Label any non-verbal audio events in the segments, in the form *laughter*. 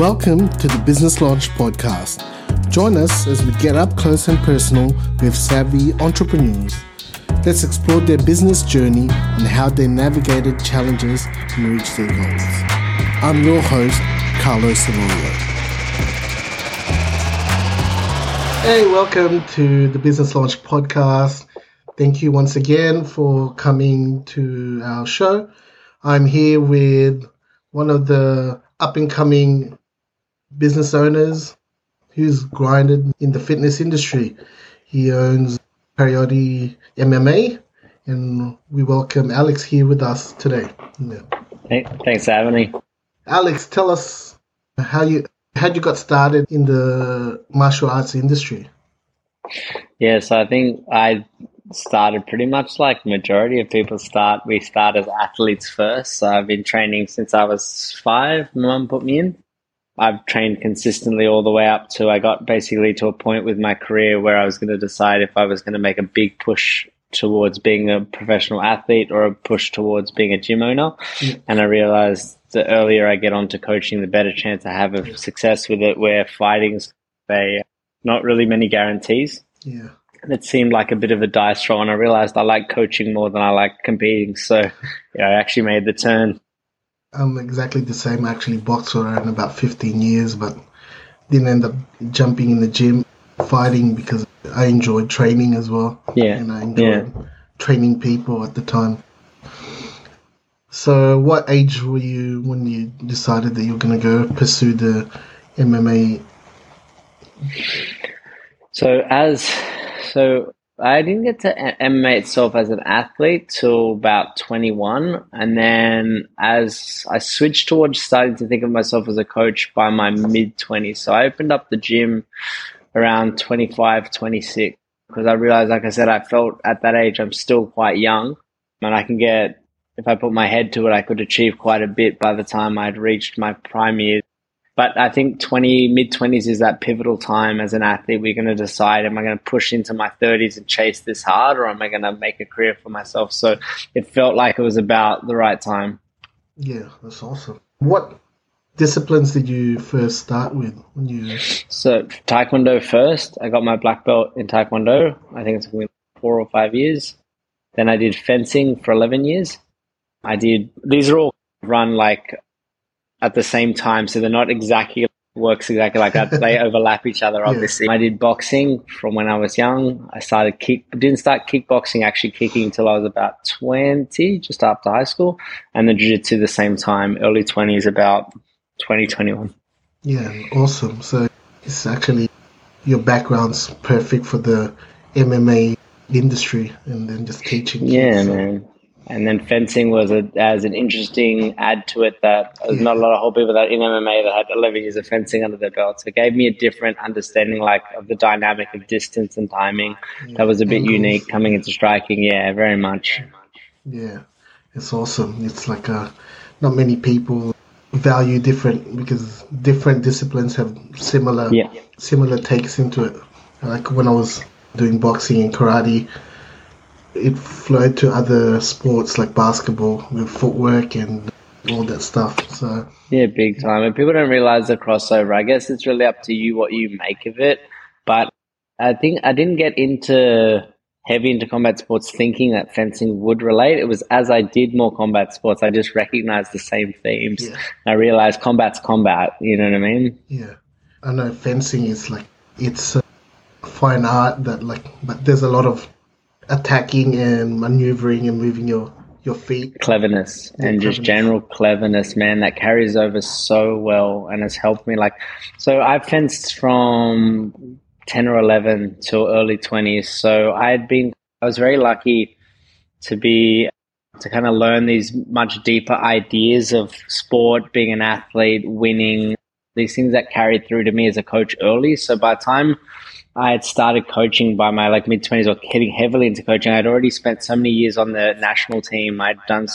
Welcome to the Business Launch Podcast. Join us as we get up close and personal with savvy entrepreneurs. Let's explore their business journey and how they navigated challenges and reached their goals. I'm your host, Carlos Solorio. Hey, welcome to the Business Launch Podcast. Thank you once again for coming to our show. I'm here with one of the up and coming business owners who's grinded in the fitness industry. He owns Carioti MMA, and we welcome Alex here with us today. Yeah. Hey, thanks for having me. Alex, tell us how you how you got started in the martial arts industry. Yeah, so I think I started pretty much like majority of people start. We start as athletes first. So I've been training since I was five. My mum put me in. I've trained consistently all the way up to I got basically to a point with my career where I was going to decide if I was going to make a big push towards being a professional athlete or a push towards being a gym owner. Mm. And I realized the earlier I get onto coaching, the better chance I have of success with it. Where fighting's a not really many guarantees. Yeah. And it seemed like a bit of a dice roll, and I realized I like coaching more than I like competing. So, *laughs* yeah, I actually made the turn. I'm exactly the same. I actually boxed for around about 15 years, but didn't end up jumping in the gym fighting because I enjoyed training as well. Yeah. And I enjoyed yeah. training people at the time. So, what age were you when you decided that you were going to go pursue the MMA? So, as so I didn't get to MMA itself as an athlete till about 21. And then as I switched towards starting to think of myself as a coach by my mid 20s. So I opened up the gym around 25, 26 because I realized, like I said, I felt at that age I'm still quite young and I can get, if I put my head to it, I could achieve quite a bit by the time I'd reached my prime years. But I think 20, mid 20s is that pivotal time as an athlete. We're going to decide, am I going to push into my 30s and chase this hard or am I going to make a career for myself? So it felt like it was about the right time. Yeah, that's awesome. What disciplines did you first start with when you so taekwondo first i got my black belt in taekwondo i think it's been four or five years then i did fencing for 11 years i did these are all run like at the same time, so they're not exactly works exactly like that. *laughs* they overlap each other, obviously. Yeah. I did boxing from when I was young. I started kick, didn't start kickboxing, actually kicking until I was about 20, just after high school. And then jiu-jitsu the same time, early 20s, about 2021. yeah, awesome. So it's actually, your background's perfect for the MMA industry and then just teaching. Yeah, man and then fencing was a, as an interesting add to it that there's not a lot of whole people that in MMA that had 11 years of fencing under their belt. So it gave me a different understanding, like of the dynamic of distance and timing. That was a bit Angles. unique coming into striking. Yeah, very much. Yeah, it's awesome. It's like a, uh, not many people value different because different disciplines have similar yeah. similar takes into it. Like when I was doing boxing and karate it flowed to other sports like basketball with footwork and all that stuff. So yeah, big time. And people don't realize the crossover. I guess it's really up to you what you make of it. But I think I didn't get into heavy into combat sports thinking that fencing would relate. It was as I did more combat sports, I just recognized the same themes. Yeah. I realized combat's combat. You know what I mean? Yeah, I know fencing is like it's a fine art that like, but there's a lot of attacking and maneuvering and moving your your feet. Cleverness yeah, and cleverness. just general cleverness, man, that carries over so well and has helped me. Like, so I fenced from 10 or 11 till early 20s. So I had been, I was very lucky to be, to kind of learn these much deeper ideas of sport, being an athlete, winning, these things that carried through to me as a coach early. So by the time I had started coaching by my like mid twenties or getting heavily into coaching. I'd already spent so many years on the national team. I'd done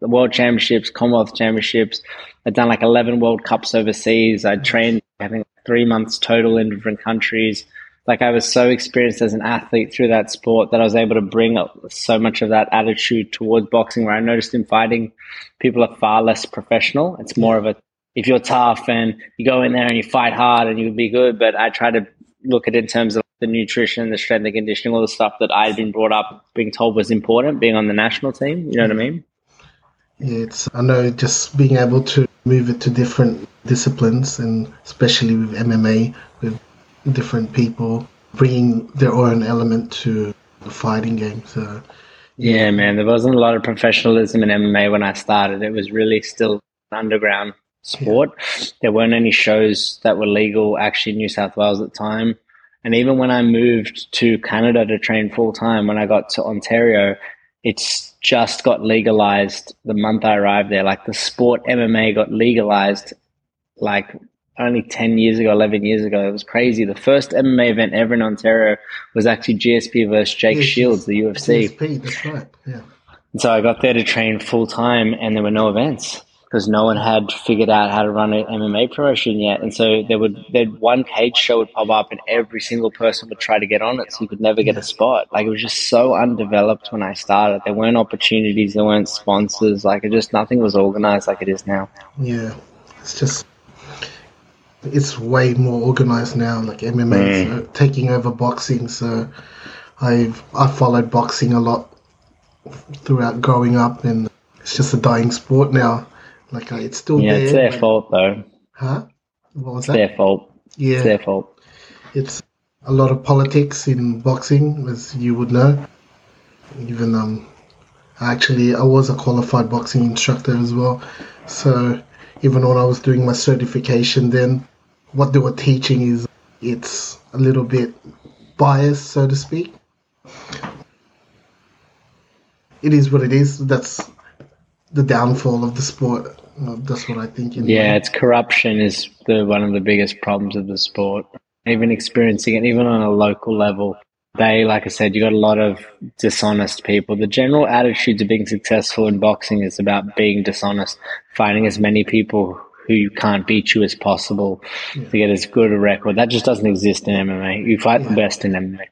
the world championships, Commonwealth championships. I'd done like 11 World Cups overseas. I'd trained, I think, three months total in different countries. Like I was so experienced as an athlete through that sport that I was able to bring up so much of that attitude towards boxing where I noticed in fighting, people are far less professional. It's more of a if you're tough and you go in there and you fight hard and you'll be good. But I try to look at in terms of the nutrition, the strength and conditioning, all the stuff that I'd been brought up being told was important, being on the national team. You know what I mean? Yeah, it's I know just being able to move it to different disciplines and especially with MMA with different people bringing their own element to the fighting game. So yeah, man, there wasn't a lot of professionalism in MMA when I started. It was really still underground sport. Yeah. There weren't any shows that were legal actually in New South Wales at the time. And even when I moved to Canada to train full time, when I got to Ontario, it's just got legalized the month I arrived there. Like the sport MMA got legalized like only 10 years ago, 11 years ago. It was crazy. The first MMA event ever in Ontario was actually GSP versus Jake yeah, Shields, the UFC. GSP, that's right. Yeah. And so I got there to train full time and there were no events because no one had figured out how to run an MMA promotion yet. And so there would then one cage show would pop up and every single person would try to get on it, so you could never get a spot. Like it was just so undeveloped when I started. There weren't opportunities, there weren't sponsors. Like it just nothing was organized like it is now. Yeah, it's just it's way more organized now. Like MMA mm. taking over boxing. So I've I followed boxing a lot throughout growing up, and it's just a dying sport now. Like it's still yeah, there. it's their fault though. Huh? What was it's that? Their fault. Yeah, it's their fault. It's a lot of politics in boxing, as you would know. Even um, actually, I was a qualified boxing instructor as well. So even when I was doing my certification, then what they were teaching is it's a little bit biased, so to speak. It is what it is. That's the downfall of the sport. That's what I think. yeah, it's corruption is the one of the biggest problems of the sport. Even experiencing it, even on a local level, they, like I said, you got a lot of dishonest people. The general attitude to being successful in boxing is about being dishonest, finding as many people who can't beat you as possible yeah. to get as good a record. That just doesn't exist in MMA. You fight yeah. the best in MMA.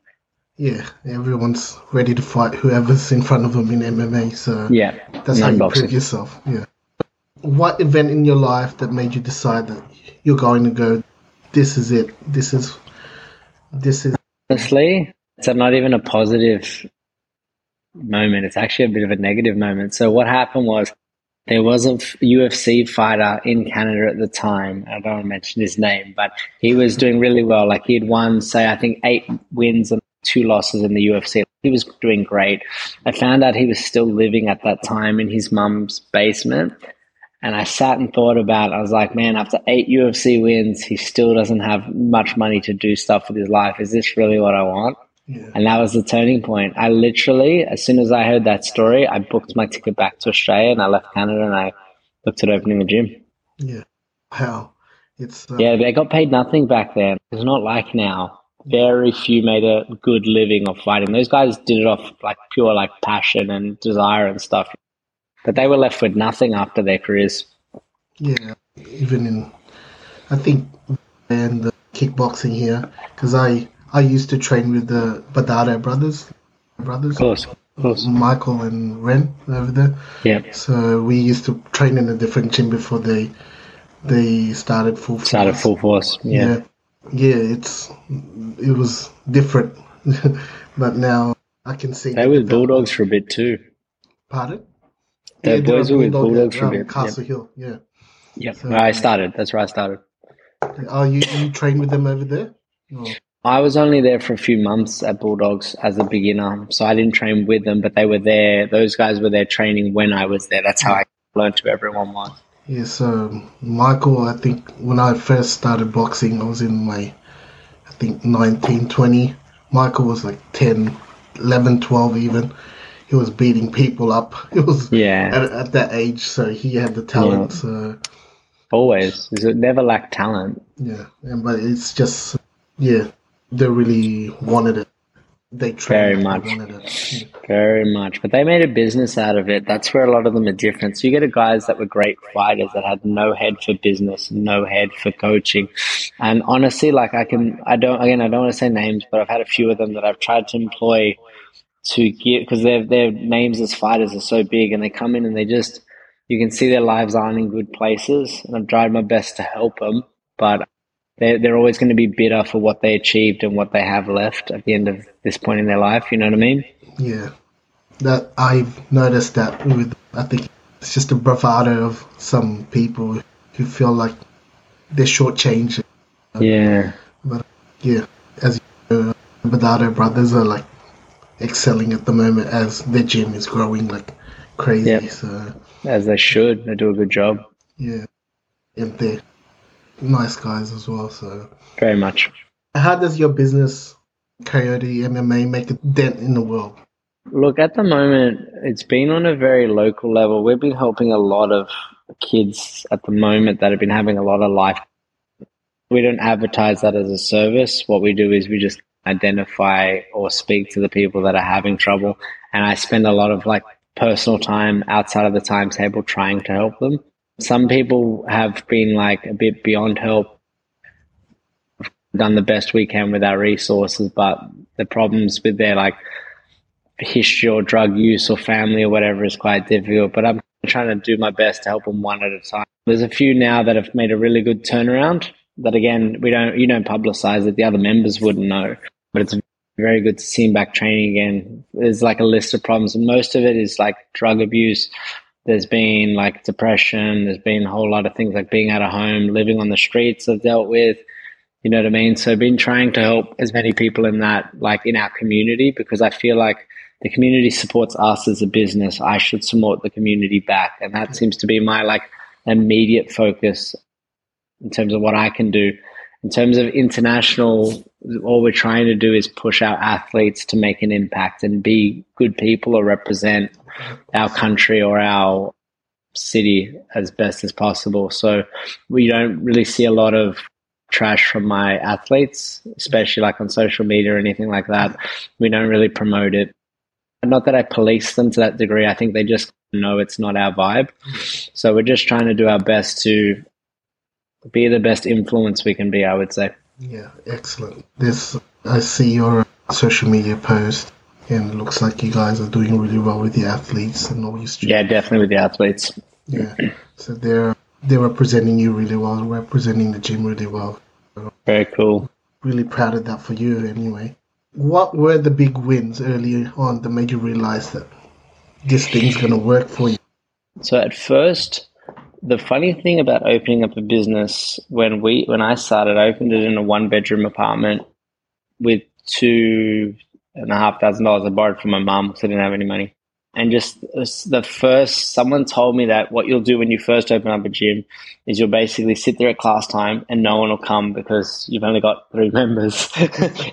Yeah, everyone's ready to fight whoever's in front of them in MMA. So yeah, that's how you prove yourself. Yeah. What event in your life that made you decide that you're going to go? This is it. This is. This is. Honestly, it's not even a positive moment. It's actually a bit of a negative moment. So what happened was there was a UFC fighter in Canada at the time. I don't want to mention his name, but he was doing really well. Like he had won, say, I think eight wins and two losses in the UFC. He was doing great. I found out he was still living at that time in his mum's basement. And I sat and thought about it. I was like, man, after eight UFC wins, he still doesn't have much money to do stuff with his life. Is this really what I want? Yeah. And that was the turning point. I literally, as soon as I heard that story, I booked my ticket back to Australia and I left Canada and I looked at opening a gym. Yeah. Wow. It's uh... yeah, they got paid nothing back then. It's not like now very few made a good living of fighting. Those guys did it off like pure like passion and desire and stuff. But they were left with nothing after their careers. Yeah, even in, I think, and the kickboxing here, because I I used to train with the Badato brothers, brothers. Of course, of course. Michael and Ren over there. Yeah. So we used to train in a different gym before they they started full. Force. Started full force. yeah. yeah yeah, it's it was different, *laughs* but now I can see. They were Bulldogs for a bit too. Pardon? The yeah, boys were with Bulldogs for a bit. Castle yep. Hill, yeah. Yep, so, I started. That's where I started. Oh, you you trained with them over there? Or? I was only there for a few months at Bulldogs as a beginner, so I didn't train with them, but they were there. Those guys were there training when I was there. That's how I learned who everyone was. Yes, um, Michael, I think when I first started boxing, I was in my, I think, 19, 20. Michael was like 10, 11, 12 even. He was beating people up. *laughs* It was yeah. at, at that age, so he had the talent. Yeah. So always, it never lacked talent. Yeah, but it's just yeah, they really wanted it they very much, very much. But they made a business out of it. That's where a lot of them are different. So you get a guys that were great fighters that had no head for business, no head for coaching, and honestly, like I can, I don't again, I don't want to say names, but I've had a few of them that I've tried to employ to get because their their names as fighters are so big, and they come in and they just you can see their lives aren't in good places, and I've tried my best to help them, but they're, they're always going to be bitter for what they achieved and what they have left at the end of this point in their life. You know what I mean? Yeah, that I've noticed that with I think it's just a bravado of some people who feel like they're shortchanged. Yeah, but yeah, as you know, the Badato brothers are like excelling at the moment as their gym is growing like crazy. Yep. So as they should, they do a good job. Yeah, and they're nice guys as well. So very much. How does your business, Carioti MMA, make a dent in the world? Look, at the moment, it's been on a very local level. We've been helping a lot of kids at the moment that have been having a lot of life. We don't advertise that as a service. What we do is we just identify or speak to the people that are having trouble. And I spend a lot of like personal time outside of the timetable trying to help them. Some people have been like a bit beyond help, done the best we can with our resources, but the problems with their like history or drug use or family or whatever is quite difficult. But I'm trying to do my best to help them one at a time. There's a few now that have made a really good turnaround. That again, we don't you don't publicize it. The other members wouldn't know, but it's very good to see him back training again. There's like a list of problems, and most of it is like drug abuse. There's been like depression. There's been a whole lot of things like being out of home, living on the streets. I've dealt with. You know what I mean? So I've been trying to help as many people in that, like in our community, because I feel like the community supports us as a business. I should support the community back. And that seems to be my like immediate focus in terms of what I can do. In terms of international, all we're trying to do is push our athletes to make an impact and be good people or represent our country or our city as best as possible. So we don't really see a lot of trash from my athletes, especially like on social media or anything like that. We don't really promote it. Not that I police them to that degree. I think they just know it's not our vibe. So we're just trying to do our best to be the best influence we can be, I would say. Yeah, excellent. This I see your social media post and it looks like you guys are doing really well with the athletes and all your students. Yeah, definitely with the athletes. Yeah. So they're they're representing you really well, representing the gym really well. Very cool. Really proud of that for you anyway what were the big wins early on that made you realize that this thing's going to work for you? So at first, the funny thing about opening up a business when we when I started, I opened it in a one bedroom apartment with two and a half thousand dollars I borrowed from my mom because I didn't have any money. And just uh, the first, someone told me that what you'll do when you first open up a gym is you'll basically sit there at class time and no one will come because you've only got three *laughs* members. *laughs*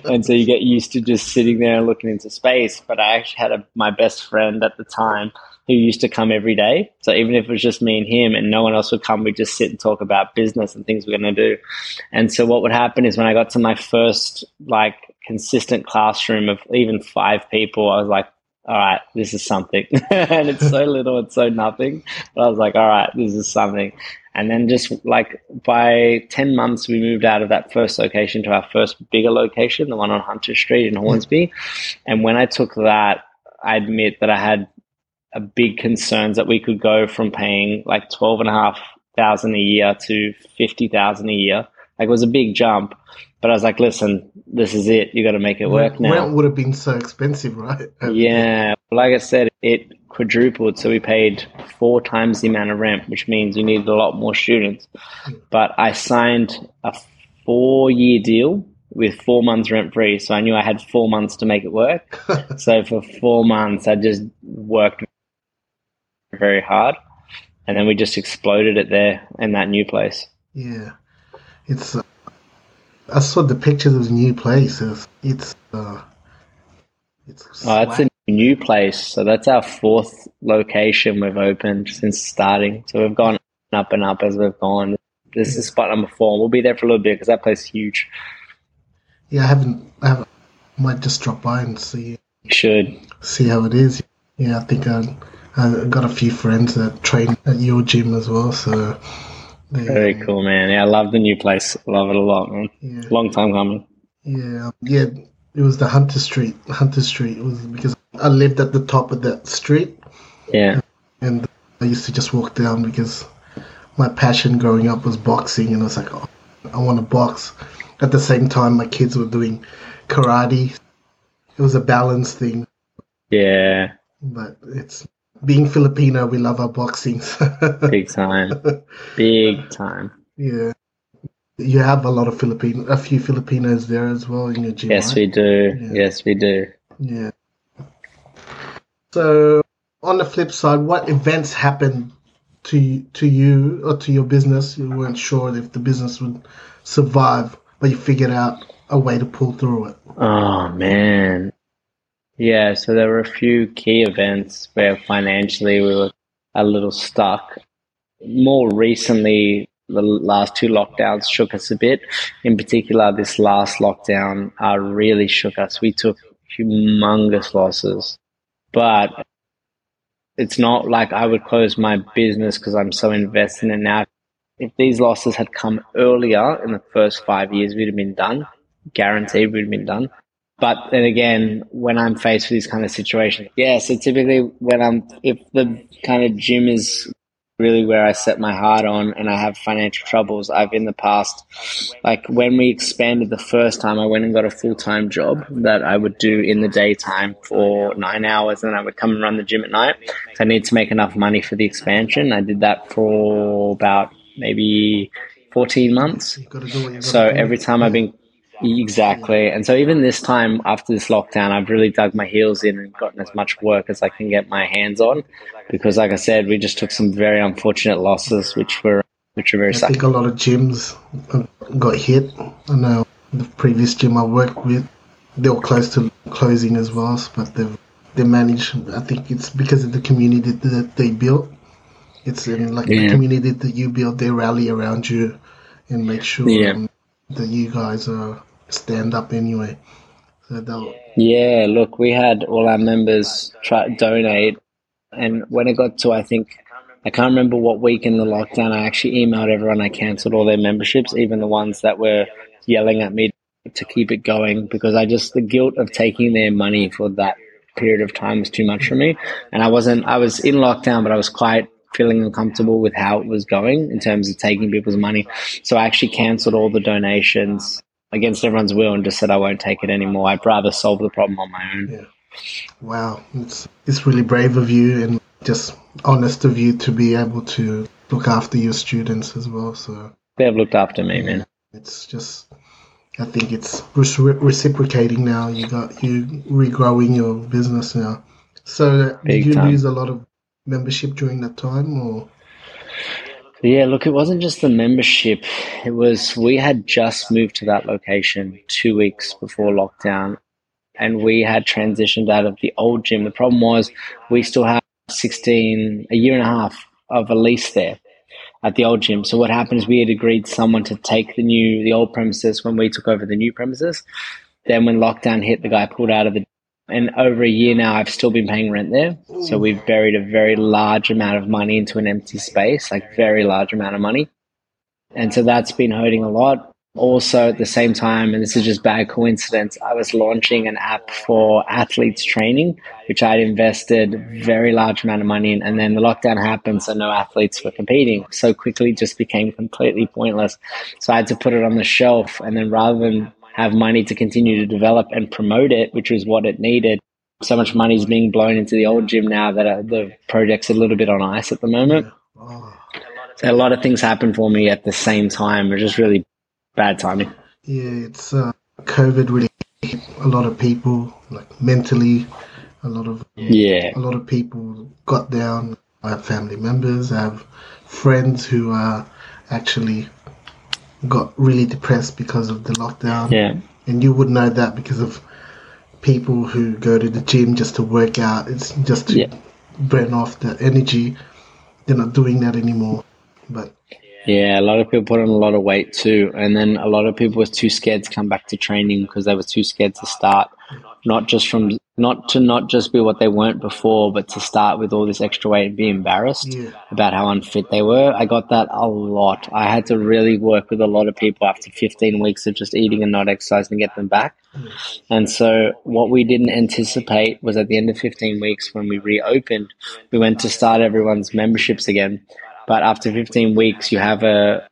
and so you get used to just sitting there and looking into space. But I actually had a, my best friend at the time who used to come every day. So even if it was just me and him and no one else would come, we'd just sit and talk about business and things we're going to do. And so what would happen is when I got to my first like consistent classroom of even five people, I was like, all right, this is something. *laughs* and it's so little, it's so nothing. But I was like, all right, this is something. And then just like by 10 months, we moved out of that first location to our first bigger location, the one on Hunter Street in Hornsby. And when I took that, I admit that I had a big concerns that we could go from paying like 12 and a a year to 50,000 a year. Like it was a big jump. But I was like, listen, this is it. You got to make it work now. Rent would have been so expensive, *laughs* right? yeah. Like I said, it quadrupled. So we paid four times the amount of rent, which means you needed a lot more students. But I signed a four year deal with four months rent free. So I knew I had four months to make it work. *laughs* so for four months, I just worked very hard. And then we just exploded it there in that new place. Yeah. It's. Uh I saw the pictures of the new place. It's uh, it's. Oh, that's a new place. So that's our fourth location we've opened since starting. So we've gone up and up as we've gone. This yeah. is spot number four. We'll be there for a little bit because that place is huge. Yeah, I haven't. I haven't, might just drop by and see. You should see how it is. Yeah, I think I, I got a few friends that train at your gym as well. So very cool, man. Yeah, I love the new place. Love it a lot, man. Yeah. Long time coming. Yeah, um, yeah. It was the Hunter Street. Hunter Street It was because I lived at the top of that street. Yeah. And I used to just walk down because my passion growing up was boxing, and I was like, oh, I want to box. At the same time, my kids were doing karate. It was a balance thing. Yeah. But it's being Filipino, we love our boxing. *laughs* Big time. Big time. Yeah. You have a lot of Filipino, a few Filipinos there as well in your gym. Yes, right? we do. Yeah. Yes, we do. Yeah. So, on the flip side, what events happened to to you or to your business? You weren't sure if the business would survive, but you figured out a way to pull through it. Oh man, yeah. So there were a few key events where financially we were a little stuck. More recently, the last two lockdowns shook us a bit. In particular, this last lockdown uh, really shook us. We took humongous losses, but it's not like I would close my business because I'm so invested in it now. If these losses had come earlier in the first five years, we'd have been done. Guaranteed we'd have been done. But then again, when I'm faced with these kind of situations, yeah, so typically when I'm, if the kind of gym is really where I set my heart on and I have financial troubles. I've in the past, like when we expanded the first time, I went and got a full time job that I would do in the daytime for nine hours and I would come and run the gym at night. So I need to make enough money for the expansion. I did that for about maybe 14 months. So every time I've been Exactly. And so even this time after this lockdown, I've really dug my heels in and gotten as much work as I can get my hands on because like I said, we just took some very unfortunate losses which were which are very I think a lot of gyms got hit. I know the previous gym I worked with, they were close to closing as well, but they've they managed. I think it's because of the community that they built. It's in like yeah. the community that you build, they rally around you and make sure yeah. um, that you guys are stand up anyway. So yeah, look, we had all our members try donate, and when it got to, I think, I can't remember what week in the lockdown, I actually emailed everyone. I cancelled all their memberships, even the ones that were yelling at me to keep it going, because I just the guilt of taking their money for that period of time was too much for me, and I wasn't. I was in lockdown, but I was quite feeling uncomfortable with how it was going in terms of taking people's money. So I actually cancelled all the donations against everyone's will and just said I won't take it anymore. I'd rather solve the problem on my own. Yeah. Wow, it's it's really brave of you and just honest of you to be able to look after your students as well. So they've looked after me, man. It's just, I think it's reciprocating now. You got you regrowing your business now. So uh, Big did you time. lose a lot of membership during that time, or? Yeah, look, it wasn't just the membership. It was we had just moved to that location two weeks before lockdown, and we had transitioned out of the old gym. The problem was we still have 16, a year and a half of a lease there at the old gym. So what happened is we had agreed someone to take the new, the old premises when we took over the new premises. Then when lockdown hit, the guy pulled out of the and over a year now, I've still been paying rent there. So we've buried a very large amount of money into an empty space, like very large amount of money. And so that's been hurting a lot. Also, at the same time, and this is just bad coincidence, I was launching an app for athletes training, which I'd invested very large amount of money in. And then the lockdown happened, so no athletes were competing. So quickly just became completely pointless. So I had to put it on the shelf. And then rather than have money to continue to develop and promote it, which was what it needed. So much money is being blown into the old gym now that uh, the project's a little bit on ice at the moment. So a lot of things happen for me at the same time, which is really bad timing. Yeah, it's uh, COVID really hit a lot of people, like mentally. A lot of yeah, a lot of people got down. I have family members, I have friends who are actually got really depressed because of the lockdown. Yeah. And you would know that because of people who go to the gym just to work out. It's just to yeah. burn off the energy. They're not doing that anymore. But yeah, a lot of people put on a lot of weight too, and then a lot of people were too scared to come back to training because they were too scared to start not just from not to not just be what they weren't before, but to start with all this extra weight and be embarrassed Yeah. about how unfit they were. I got that a lot. I had to really work with a lot of people after 15 weeks of just eating and not exercising to get them back. Mm. And so, what we didn't anticipate was at the end of 15 weeks, when we reopened, we went to start everyone's memberships again. But after 15 weeks, you have a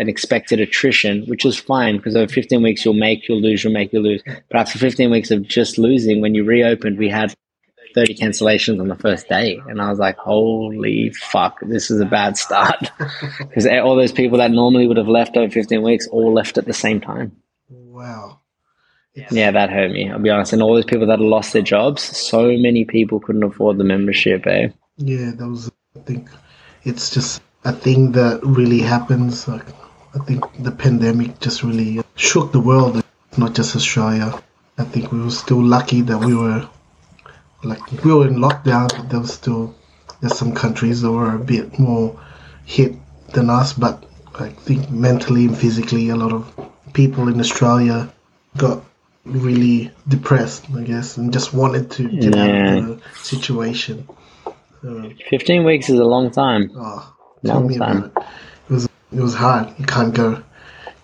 an expected attrition, which is fine because over 15 weeks you'll make, you'll lose, you'll make, you'll lose. But after 15 weeks of just losing, when you reopened, we had 30 cancellations on the first day. And I was like, holy fuck, this is a bad start. *laughs* Because all those people that normally would have left over 15 weeks all left at the same time. Wow. It's- Yeah, that hurt me, I'll be honest. And all those people that lost their jobs, so many people couldn't afford the membership, eh? Yeah, that was. I think it's just a thing that really happens. Like, I think the pandemic just really shook the world, not just Australia. I think we were still lucky that we were, like, we were in lockdown, but there was still there's some countries that were a bit more hit than us. But I think mentally and physically, a lot of people in Australia got really depressed, I guess, and just wanted to get out of the situation. So, 15 weeks is a long time. Oh, tell Long me time. It. Was hard. You can't go.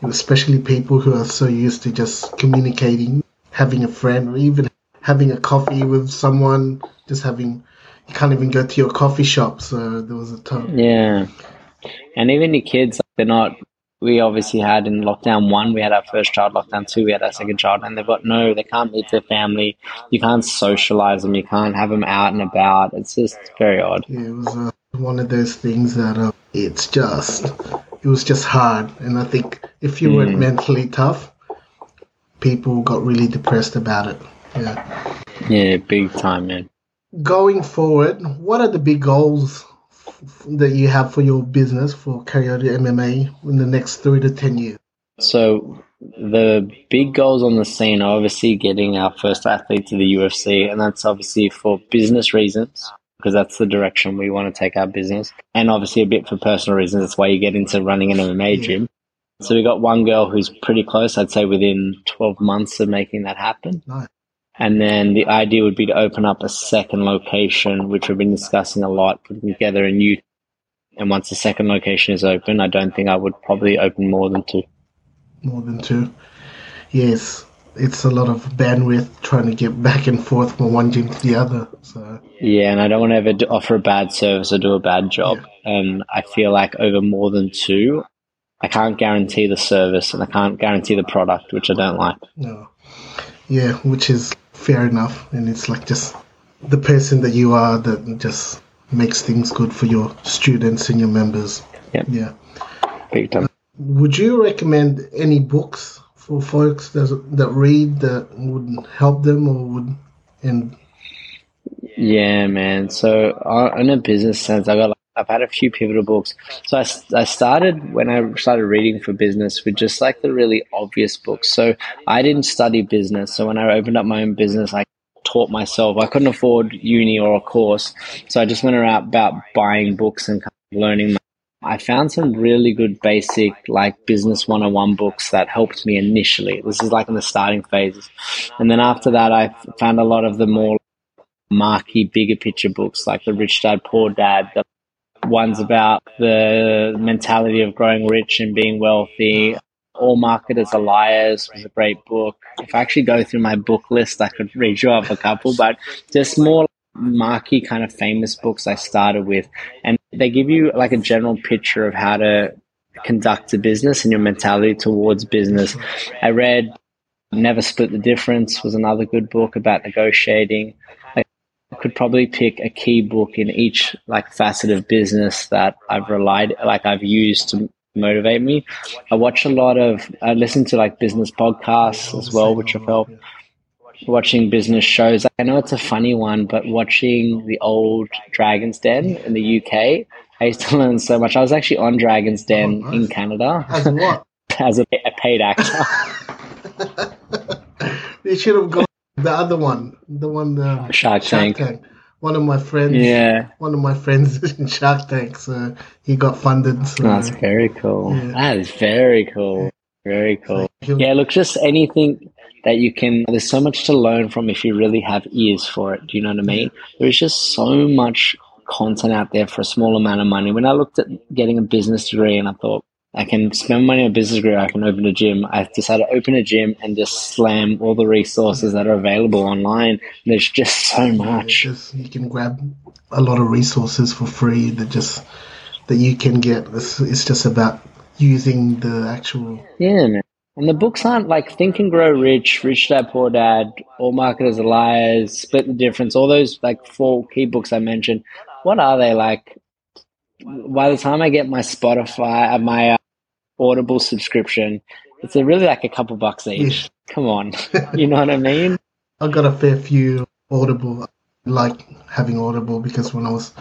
Especially people who are so used to just communicating, having a friend, or even having a coffee with someone. Just having, you can't even go to your coffee shop. So there was a time. Yeah. And even the kids, they're not. We obviously had in lockdown one, we had our first child, lockdown two, we had our second child, and they've got no, they can't meet their family. You can't socialize them, you can't have them out and about. It's just very odd. Yeah, it was uh, one of those things that uh, it's just, it was just hard. And I think if you weren't Mm. mentally tough, people got really depressed about it. Yeah. Yeah, big time, man. going forward, what are the big goals f- that you have for your business for Carioti MMA in the next three to ten years? So the big goals on the scene are obviously getting our first athlete to the UFC, and that's obviously for business reasons because that's the direction we want to take our business, and obviously a bit for personal reasons. That's why you get into running an MMA gym. So we got one girl who's pretty close. I'd say within twelve months of making that happen. Nice. And then the idea would be to open up a second location, which we've been discussing a lot, putting together a new. And once the second location is open, I don't think I would probably open more than two. More than two. Yes, it's a lot of bandwidth trying to get back and forth from one gym to the other. So Yeah, and I don't want to ever do, offer a bad service or do a bad job. And um, I feel like over more than two, I can't guarantee the service and I can't guarantee the product, which I don't like. no, yeah, which is fair enough, and it's like just the person that you are that just makes things good for your students and your members. Yeah. Yeah. Big time. Would you recommend any books for folks that that read that would help them or would and Yeah, man. So uh, in a business sense, I got I've had a few pivotal books. So I, I started when I started reading for business with just like the really obvious books. So I didn't study business. So when I opened up my own business, I taught myself. I couldn't afford uni or a course, so I just went around about buying books and kind of learning. I found some really good basic like business 101 books that helped me initially. This is like in the starting phases. And then after that, I found a lot of the more marquee, bigger picture books like the Rich Dad Poor Dad, the ones about the mentality of growing rich and being wealthy. All Marketers Are Liars was a great book. If I actually go through my book list, I could read you off a couple, but just more marquee kind of famous books I started with. And they give you like a general picture of how to conduct a business and your mentality towards business. I read Never Split the Difference was another good book about negotiating. I could probably pick a key book in each like facet of business that I've relied like I've used to motivate me. I watch a lot of I listen to like business podcasts as well, which have helped watching business shows. I know it's a funny one, but watching the old Dragon's Den in the UK, I used to *laughs* learn so much. I was actually on Dragon's Den Oh, nice. in Canada as what? *laughs* as a, a paid actor. *laughs* they should have gone the other one, the one um, Shark Tank. One of my friends, Yeah, one of my friends in Shark Tank, so he got funded. So that's very cool. Yeah. That is very cool. Very cool. Yeah, look, just anything that you can, there's so much to learn from if you really have ears for it. Do you know what I mean? There's just so much content out there for a small amount of money. When I looked at getting a business degree and I thought, I can spend money on a business degree, I can open a gym. I decided to open a gym and just slam all the resources that are available online. There's just so much. Just, you can grab a lot of resources for free that just that you can get. It's, it's just about using the actual. Yeah, man. And the books aren't like Think and Grow Rich, Rich Dad Poor Dad, All Marketers Are Liars, Split the Difference, all those like four key books I mentioned. What are they like? By the time I get my Spotify, uh, my uh, Audible subscription, it's really like a couple bucks each. *laughs* Come on, *laughs* you know what I mean? I got a fair few Audible, like having Audible because when I was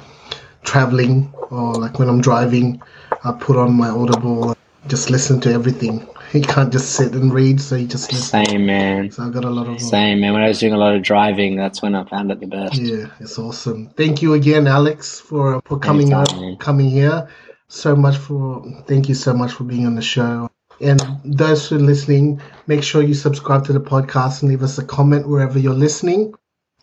traveling or like when I'm driving, I put on my Audible, just listen to everything. You can't just sit and read, so you just listen. Same man. So I've got a lot of uh, same man. When I was doing a lot of driving, that's when I found it the best. Yeah, it's awesome. Thank you again, Alex, for uh, for coming Anytime, coming here. So much for thank you so much for being on the show. And those who are listening, make sure you subscribe to the podcast and leave us a comment wherever you're listening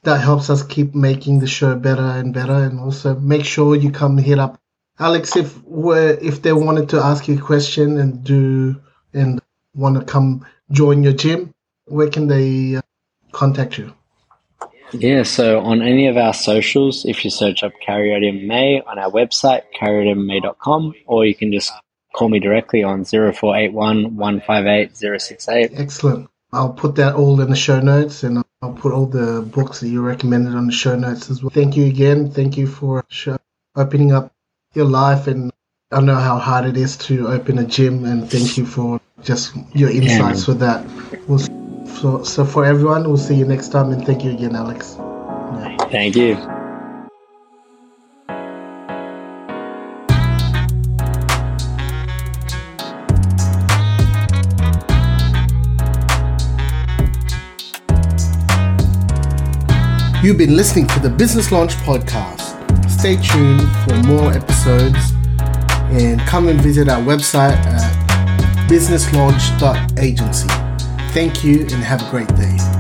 that helps us keep making the show better and better. And also make sure you come hit up Alex if if they wanted to ask you a question and do and want to come join your gym. Where can they uh, contact you? Yeah, so on any of our socials, if you search up Out MMA on our website, cariotimma.com, or you can just call me directly on 0481 158 068. Excellent. I'll put that all in the show notes and I'll put all the books that you recommended on the show notes as well. Thank you again. Thank you for opening up your life and I know how hard it is to open a gym and thank you for just your insights yeah. for that. We'll, so, so for everyone, we'll see you next time and thank you again, Alex. Yeah. Thank you. You've been listening to the Business Launch Podcast. Stay tuned for more episodes and come and visit our website at businesslaunch.agency. Thank you and have a great day.